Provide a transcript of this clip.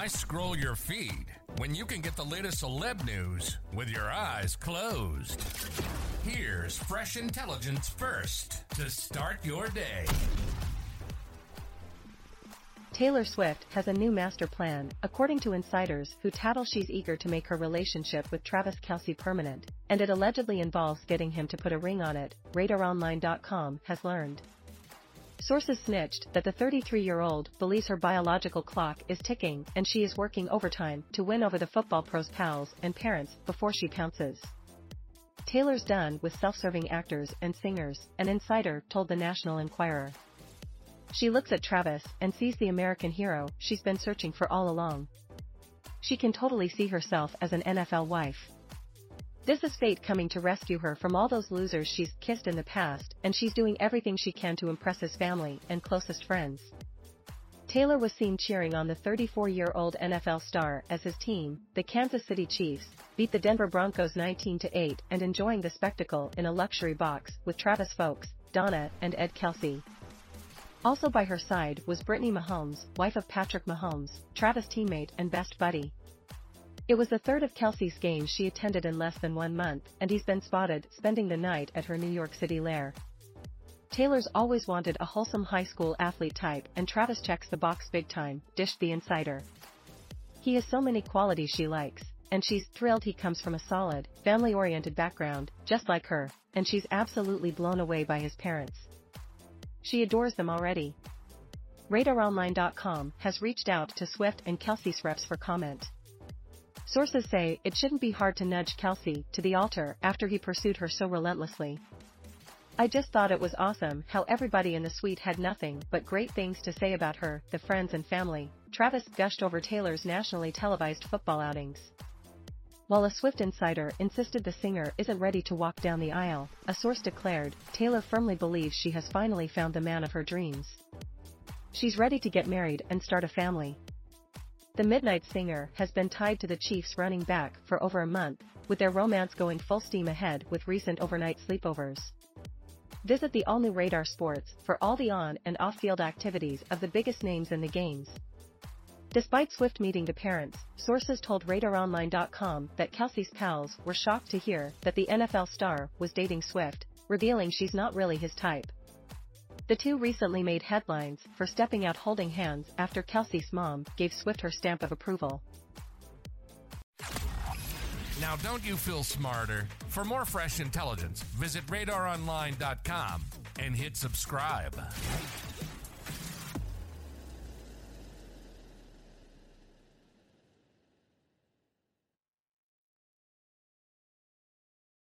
Why scroll your feed when you can get the latest celeb news with your eyes closed? Here's fresh intelligence first to start your day. Taylor Swift has a new master plan, according to insiders who tattle she's eager to make her relationship with Travis Kelce permanent, and it allegedly involves getting him to put a ring on it, RadarOnline.com has learned. Sources snitched that the 33-year-old believes her biological clock is ticking and she is working overtime to win over the football pros pals and parents before she pounces. Taylor's done with self-serving actors and singers, an insider told the National Enquirer. She looks at Travis and sees the American hero she's been searching for all along. She can totally see herself as an NFL wife. This is fate coming to rescue her from all those losers she's kissed in the past, and she's doing everything she can to impress his family and closest friends. Taylor was seen cheering on the 34-year-old NFL star as his team, the Kansas City Chiefs, beat the Denver Broncos 19-8 and enjoying the spectacle in a luxury box with Travis Folks, Donna, and Ed Kelce. Also by her side was Brittany Mahomes, wife of Patrick Mahomes, Travis' teammate and best buddy. It was the third of Kelce's games she attended in less than one month, and he's been spotted spending the night at her New York City lair. Taylor's always wanted a wholesome high school athlete type, and Travis checks the box big time, dished the insider. He has so many qualities she likes, and she's thrilled he comes from a solid, family-oriented background, just like her, and she's absolutely blown away by his parents. She adores them already. RadarOnline.com has reached out to Swift and Kelce's reps for comment. Sources say it shouldn't be hard to nudge Kelce to the altar after he pursued her so relentlessly. I just thought it was awesome how everybody in the suite had nothing but great things to say about her, the friends and family. Travis gushed over Taylor's nationally televised football outings. While a Swift insider insisted the singer isn't ready to walk down the aisle, a source declared, Taylor firmly believes she has finally found the man of her dreams. She's ready to get married and start a family. The Midnight Singer has been tied to the Chiefs running back for over a month, with their romance going full steam ahead with recent overnight sleepovers. Visit the all-new Radar Sports for all the on- and off-field activities of the biggest names in the games. Despite Swift meeting the parents, sources told RadarOnline.com that Kelce's pals were shocked to hear that the NFL star was dating Swift, revealing she's not really his type. The two recently made headlines for stepping out holding hands after Kelce's mom gave Swift her stamp of approval. Now, don't you feel smarter? For more fresh intelligence, visit radaronline.com and hit subscribe.